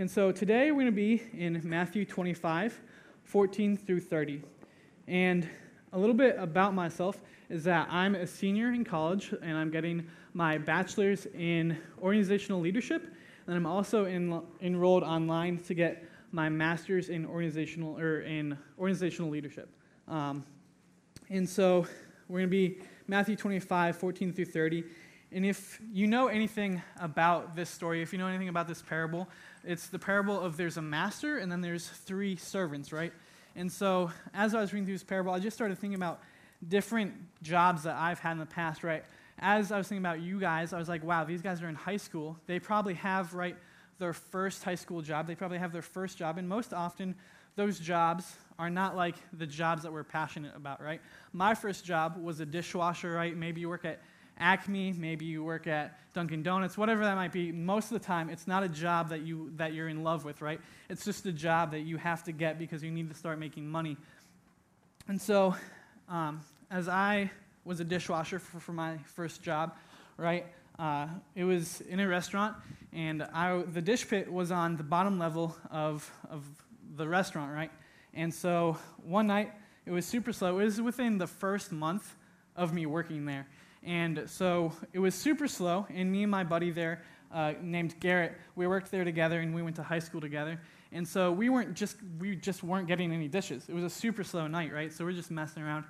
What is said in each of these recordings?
And so today we're going to be in Matthew 25, 14 through 30. And a little bit about myself is that I'm a senior in college and I'm getting my bachelor's in organizational leadership. And I'm also in, enrolled online to get my master's in organizational or in organizational leadership. Um, and so we're going to be Matthew 25, 14 through 30. And if you know anything about this story, if you know anything about this parable, it's the parable of there's a master and then there's three servants, right? And so as I was reading through this parable, I just started thinking about different jobs that I've had in the past, right? As I was thinking about you guys, I was like, wow, these guys are in high school. They probably have, right, their first high school job. They probably have their first job. And most often, those jobs are not like the jobs that we're passionate about, right? My first job was a dishwasher, right? Maybe you work at Acme, maybe you work at Dunkin' Donuts, whatever that might be, most of the time it's not a job that, you, that you're in love with, right? It's just a job that you have to get because you need to start making money. And so, um, as I was a dishwasher for, for my first job, right, uh, it was in a restaurant, and I, the dish pit was on the bottom level of, of the restaurant, right? And so one night, it was super slow. It was within the first month of me working there. And so it was super slow, and me and my buddy there, uh, named Garrett, we worked there together, and we went to high school together. And so we weren't just we just weren't getting any dishes. It was a super slow night, right? So we're just messing around.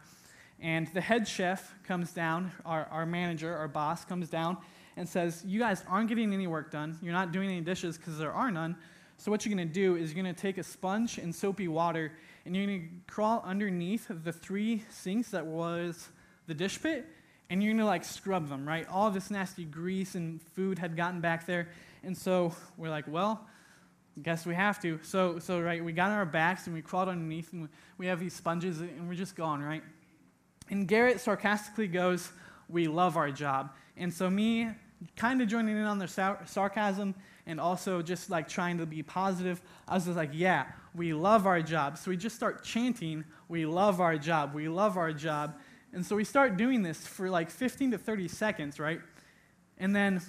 And the head chef comes down, our, our manager, our boss comes down and says, You guys aren't getting any work done. You're not doing any dishes because there are none. So what you're going to do is you're going to take a sponge and soapy water and you're going to crawl underneath the three sinks that was the dish pit and you're to like scrub them, right? All this nasty grease and food had gotten back there. And so we're like, well, guess we have to. So, so right, we got on our backs and we crawled underneath and we have these sponges and we're just gone, right? And Garrett sarcastically goes, we love our job. And so me kind of joining in on their sar- sarcasm and also just like trying to be positive, I was just like, yeah, we love our job. So we just start chanting, we love our job, we love our job. And so we start doing this for like 15 to 30 seconds, right? And then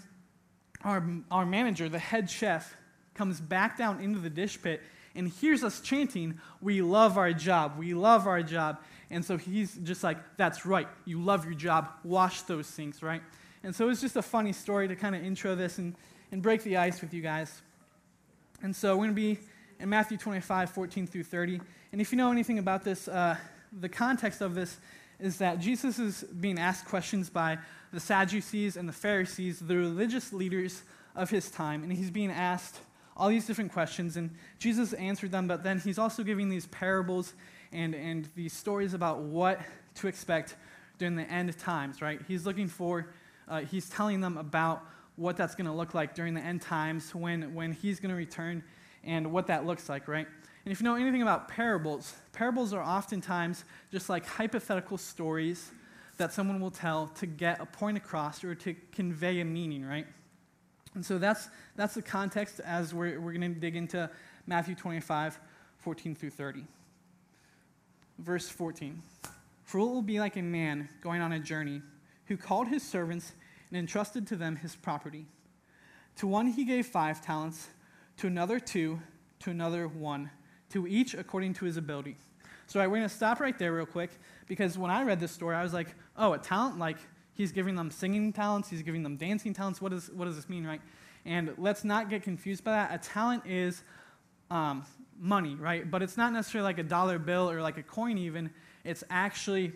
our, our manager, the head chef, comes back down into the dish pit and hears us chanting, We love our job, we love our job. And so he's just like, That's right, you love your job, wash those sinks, right? And so it's just a funny story to kind of intro this and, and break the ice with you guys. And so we're going to be in Matthew 25, 14 through 30. And if you know anything about this, uh, the context of this is that Jesus is being asked questions by the Sadducees and the Pharisees, the religious leaders of his time, and he's being asked all these different questions, and Jesus answered them, but then he's also giving these parables and, and these stories about what to expect during the end times, right? He's looking for, uh, he's telling them about what that's going to look like during the end times when, when he's going to return and what that looks like, right? And if you know anything about parables, parables are oftentimes just like hypothetical stories that someone will tell to get a point across or to convey a meaning, right? And so that's, that's the context as we're, we're going to dig into Matthew 25, 14 through 30. Verse 14 For it will be like a man going on a journey who called his servants and entrusted to them his property. To one he gave five talents, to another two, to another one to each according to his ability. So right, we're going to stop right there real quick because when I read this story, I was like, oh, a talent, like he's giving them singing talents, he's giving them dancing talents. What, is, what does this mean, right? And let's not get confused by that. A talent is um, money, right? But it's not necessarily like a dollar bill or like a coin, even. It's actually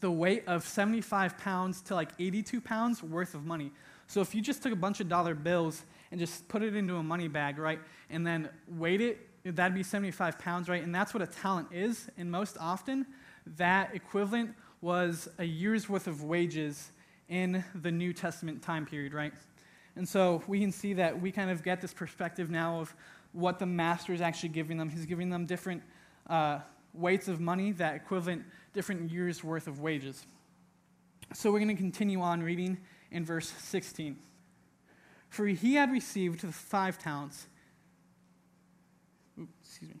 the weight of 75 pounds to like 82 pounds worth of money. So if you just took a bunch of dollar bills and just put it into a money bag, right, and then weighed it that'd be 75 pounds, right? And that's what a talent is. And most often, that equivalent was a year's worth of wages in the New Testament time period, right? And so we can see that we kind of get this perspective now of what the master is actually giving them. He's giving them different uh, weights of money that equivalent different years' worth of wages. So we're going to continue on reading in verse 16. For he had received the five talents excuse me,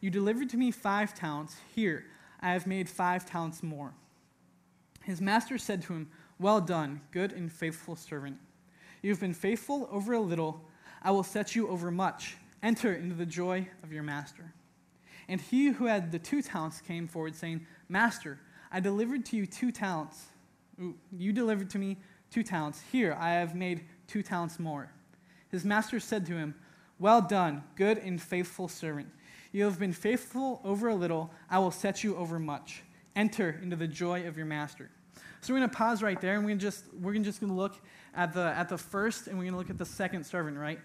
you delivered to me five talents. Here, I have made five talents more. His master said to him, Well done, good and faithful servant. You have been faithful over a little I will set you over much. Enter into the joy of your master. And he who had the two talents came forward, saying, Master, I delivered to you two talents. You delivered to me two talents. Here, I have made two talents more. His master said to him, Well done, good and faithful servant. You have been faithful over a little, I will set you over much. Enter into the joy of your master. So we're going to pause right there, and we're just we're just going to look at the, at the first and we're going to look at the second servant, right?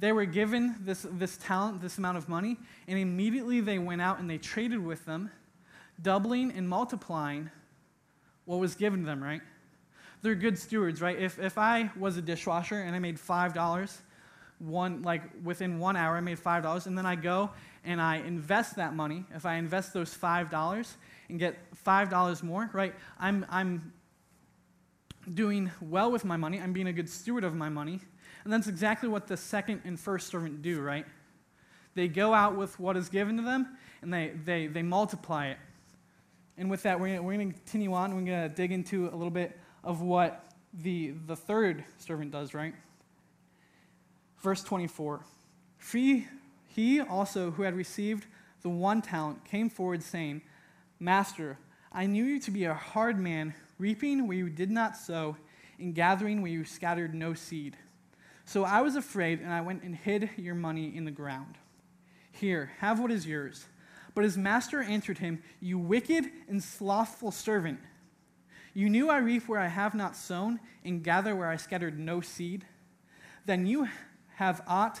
They were given this, this talent, this amount of money, and immediately they went out and they traded with them, doubling and multiplying what was given to them, right? They're good stewards, right? If, if I was a dishwasher and I made $5, one, like within one hour, I made $5, and then I go and I invest that money, if I invest those $5 and get $5 more, right? I'm, I'm doing well with my money. I'm being a good steward of my money. And that's exactly what the second and first servant do, right? They go out with what is given to them and they, they, they multiply it. And with that, we're going to continue on. We're going to dig into a little bit of what the, the third servant does, right? Verse 24. He, he also, who had received the one talent, came forward saying, Master, I knew you to be a hard man reaping where you did not sow, and gathering where you scattered no seed. So I was afraid, and I went and hid your money in the ground. Here, have what is yours. But his master answered him, You wicked and slothful servant. You knew I reap where I have not sown, and gather where I scattered no seed. Then you have ought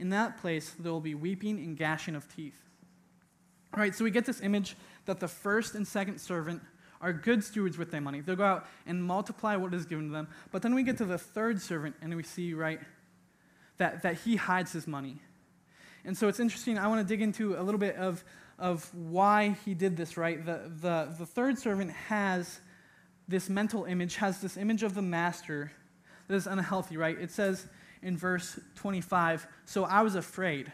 In that place there will be weeping and gashing of teeth. All right, so we get this image that the first and second servant are good stewards with their money. They'll go out and multiply what is given to them. But then we get to the third servant, and we see, right, that, that he hides his money. And so it's interesting. I want to dig into a little bit of, of why he did this, right? The, the, the third servant has this mental image, has this image of the master that is unhealthy, right? It says in verse 25, So I was afraid,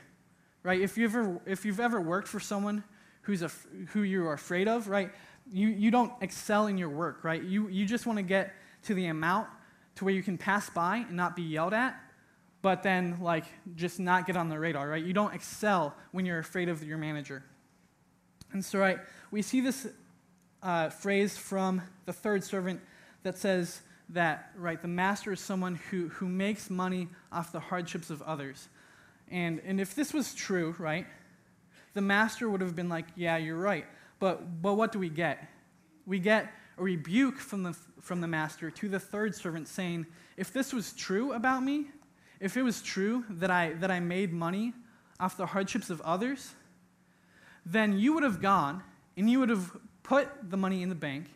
right? If you've ever, if you've ever worked for someone who's a, who you are afraid of, right? you, you don't excel in your work, right? You, you just want to get to the amount to where you can pass by and not be yelled at, but then, like, just not get on the radar, right? You don't excel when you're afraid of your manager. And so, right, we see this uh, phrase from the third servant that says that, right, the master is someone who, who makes money off the hardships of others. And, and if this was true, right, the master would have been like, yeah, you're right. But, but what do we get? We get a rebuke from the, from the master to the third servant saying, If this was true about me, if it was true that I, that I made money off the hardships of others, then you would have gone and you would have put the money in the bank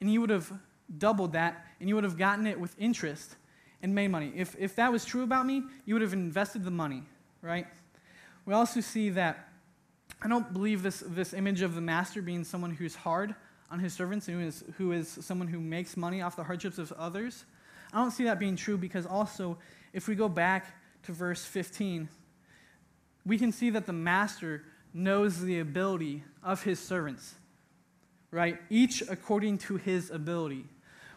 and you would have doubled that and you would have gotten it with interest and made money. If, if that was true about me, you would have invested the money, right? We also see that I don't believe this, this image of the master being someone who's hard on his servants and who is, who is someone who makes money off the hardships of others. I don't see that being true because also, if we go back to verse 15, we can see that the master knows the ability of his servants, right? Each according to his ability.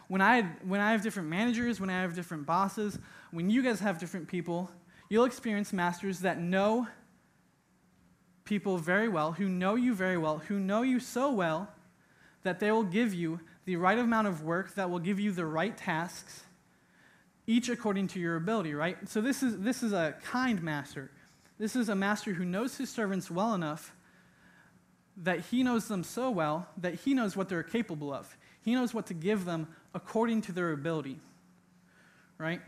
When I, when I have different managers, when I have different bosses, when you guys have different people, you'll experience masters that know people very well, who know you very well, who know you so well that they will give you the right amount of work, that will give you the right tasks, each according to your ability, right? So this is, this is a kind master. This is a master who knows his servants well enough that he knows them so well that he knows what they're capable of. He knows what to give them according to their ability. Right?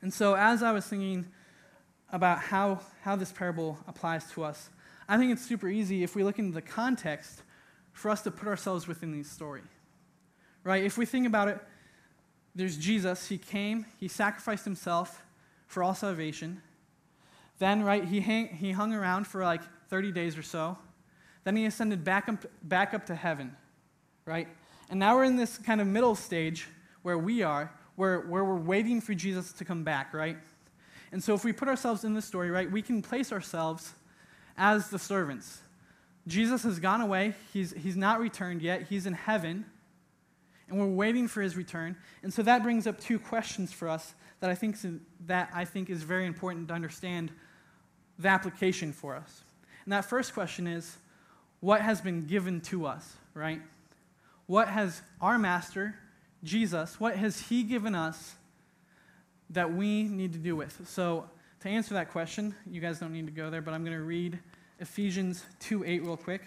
And so, as I was thinking about how, how this parable applies to us, I think it's super easy if we look into the context for us to put ourselves within the story. Right? If we think about it, there's Jesus. He came, he sacrificed himself for all salvation. Then, right, he, hang, he hung around for like 30 days or so. Then he ascended back up, back up to heaven, right? And now we're in this kind of middle stage where we are, where, where we're waiting for Jesus to come back, right? And so if we put ourselves in this story, right, we can place ourselves as the servants. Jesus has gone away, he's, he's not returned yet, he's in heaven, and we're waiting for his return. And so that brings up two questions for us that I think, that I think is very important to understand the application for us. And that first question is what has been given to us, right? What has our master, Jesus, what has he given us that we need to do with? So, to answer that question, you guys don't need to go there, but I'm going to read Ephesians 2 8 real quick.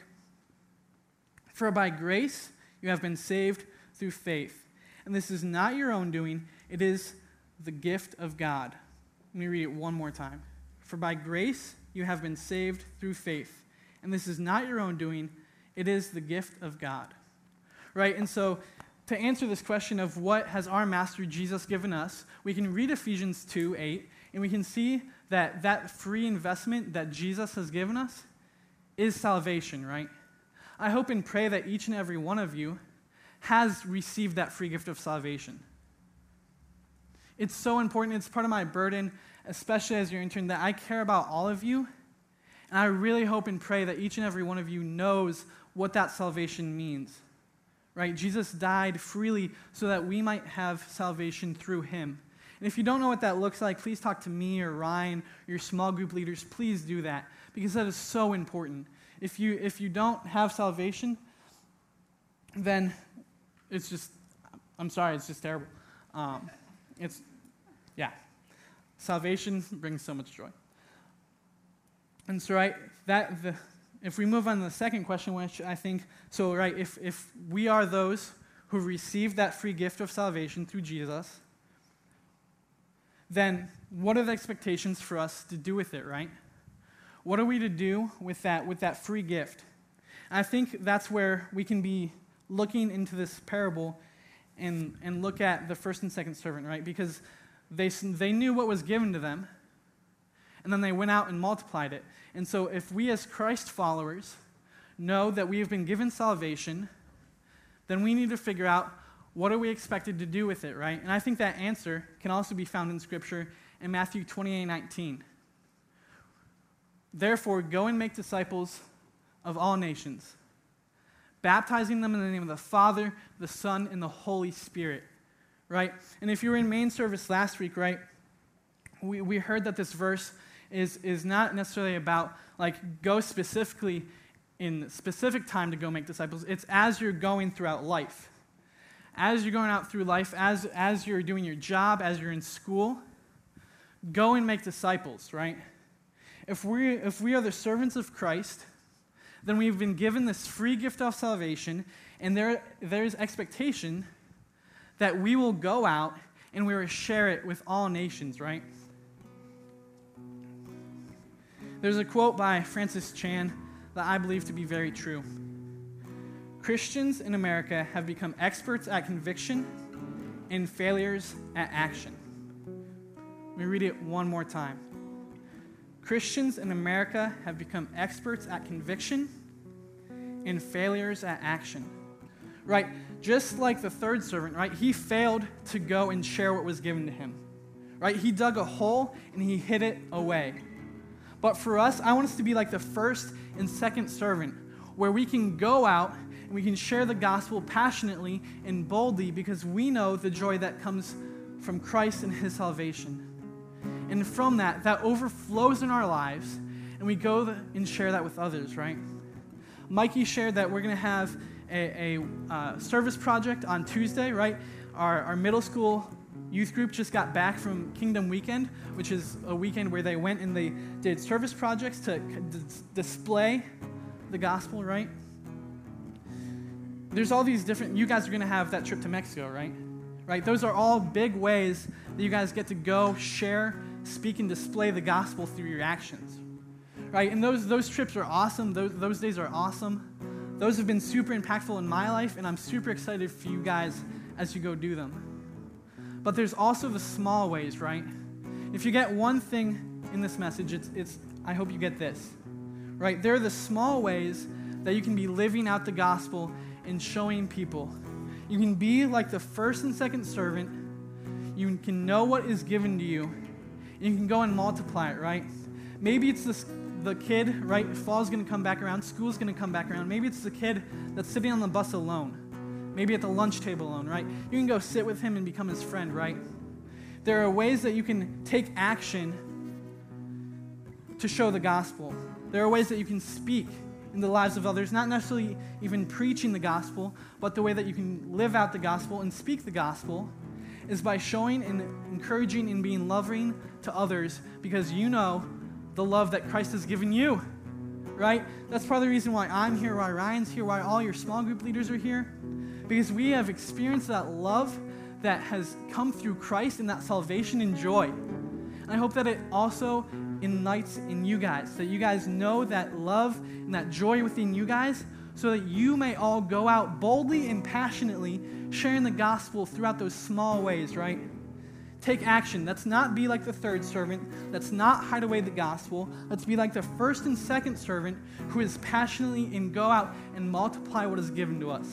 For by grace you have been saved through faith. And this is not your own doing, it is the gift of God. Let me read it one more time. For by grace you have been saved through faith and this is not your own doing, it is the gift of God. Right? And so, to answer this question of what has our master Jesus given us, we can read Ephesians 2 8, and we can see that that free investment that Jesus has given us is salvation, right? I hope and pray that each and every one of you has received that free gift of salvation. It's so important. It's part of my burden, especially as your intern, that I care about all of you and I really hope and pray that each and every one of you knows what that salvation means. Right? Jesus died freely so that we might have salvation through him. And if you don't know what that looks like, please talk to me or Ryan, or your small group leaders. Please do that because that is so important. If you, if you don't have salvation, then it's just, I'm sorry, it's just terrible. Um, it's, yeah. Salvation brings so much joy. And so, right, that the, if we move on to the second question, which I think, so, right, if, if we are those who receive that free gift of salvation through Jesus, then what are the expectations for us to do with it, right? What are we to do with that, with that free gift? I think that's where we can be looking into this parable and, and look at the first and second servant, right? Because they, they knew what was given to them, and then they went out and multiplied it. And so, if we as Christ followers know that we have been given salvation, then we need to figure out what are we expected to do with it, right? And I think that answer can also be found in Scripture in Matthew 28 19. Therefore, go and make disciples of all nations, baptizing them in the name of the Father, the Son, and the Holy Spirit, right? And if you were in main service last week, right, we, we heard that this verse is, is not necessarily about like go specifically in specific time to go make disciples. It's as you're going throughout life. As you're going out through life, as, as you're doing your job, as you're in school, go and make disciples, right? If we, if we are the servants of Christ, then we've been given this free gift of salvation, and there, there's expectation that we will go out and we will share it with all nations, right? There's a quote by Francis Chan that I believe to be very true. Christians in America have become experts at conviction and failures at action. Let me read it one more time. Christians in America have become experts at conviction and failures at action. Right? Just like the third servant, right? He failed to go and share what was given to him. Right? He dug a hole and he hid it away. But for us, I want us to be like the first and second servant, where we can go out and we can share the gospel passionately and boldly because we know the joy that comes from Christ and his salvation. And from that, that overflows in our lives, and we go and share that with others, right? Mikey shared that we're going to have a, a uh, service project on Tuesday, right? Our, our middle school youth group just got back from Kingdom Weekend, which is a weekend where they went and they did service projects to d- display the gospel, right? There's all these different, you guys are going to have that trip to Mexico, right? Right? Those are all big ways that you guys get to go, share, speak, and display the gospel through your actions. Right? And those, those trips are awesome. Those, those days are awesome. Those have been super impactful in my life, and I'm super excited for you guys as you go do them. But there's also the small ways, right? If you get one thing in this message, it's, it's I hope you get this. Right? There are the small ways that you can be living out the gospel and showing people. You can be like the first and second servant. You can know what is given to you. And you can go and multiply it, right? Maybe it's this, the kid, right? Fall's going to come back around. School's going to come back around. Maybe it's the kid that's sitting on the bus alone maybe at the lunch table alone, right? You can go sit with him and become his friend, right? There are ways that you can take action to show the gospel. There are ways that you can speak in the lives of others, not necessarily even preaching the gospel, but the way that you can live out the gospel and speak the gospel is by showing and encouraging and being loving to others because you know the love that Christ has given you. Right? That's part of the reason why I'm here, why Ryan's here, why all your small group leaders are here because we have experienced that love that has come through Christ and that salvation and joy. And I hope that it also ignites in you guys, that you guys know that love and that joy within you guys, so that you may all go out boldly and passionately sharing the gospel throughout those small ways, right? Take action. Let's not be like the third servant. Let's not hide away the gospel. Let's be like the first and second servant who is passionately and go out and multiply what is given to us.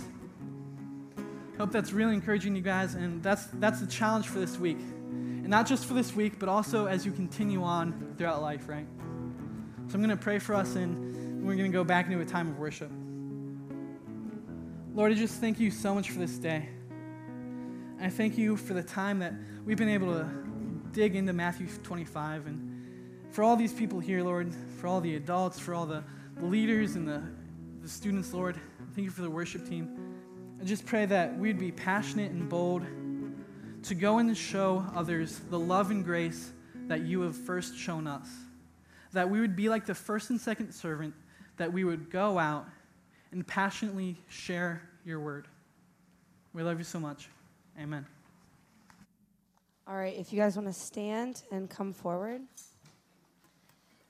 Hope that's really encouraging you guys, and that's, that's the challenge for this week. And not just for this week, but also as you continue on throughout life, right? So I'm going to pray for us, and we're going to go back into a time of worship. Lord, I just thank you so much for this day. I thank you for the time that we've been able to dig into Matthew 25 and for all these people here, Lord, for all the adults, for all the leaders and the, the students, Lord. Thank you for the worship team. I just pray that we'd be passionate and bold to go and show others the love and grace that you have first shown us. That we would be like the first and second servant, that we would go out and passionately share your word. We love you so much. Amen. All right, if you guys want to stand and come forward.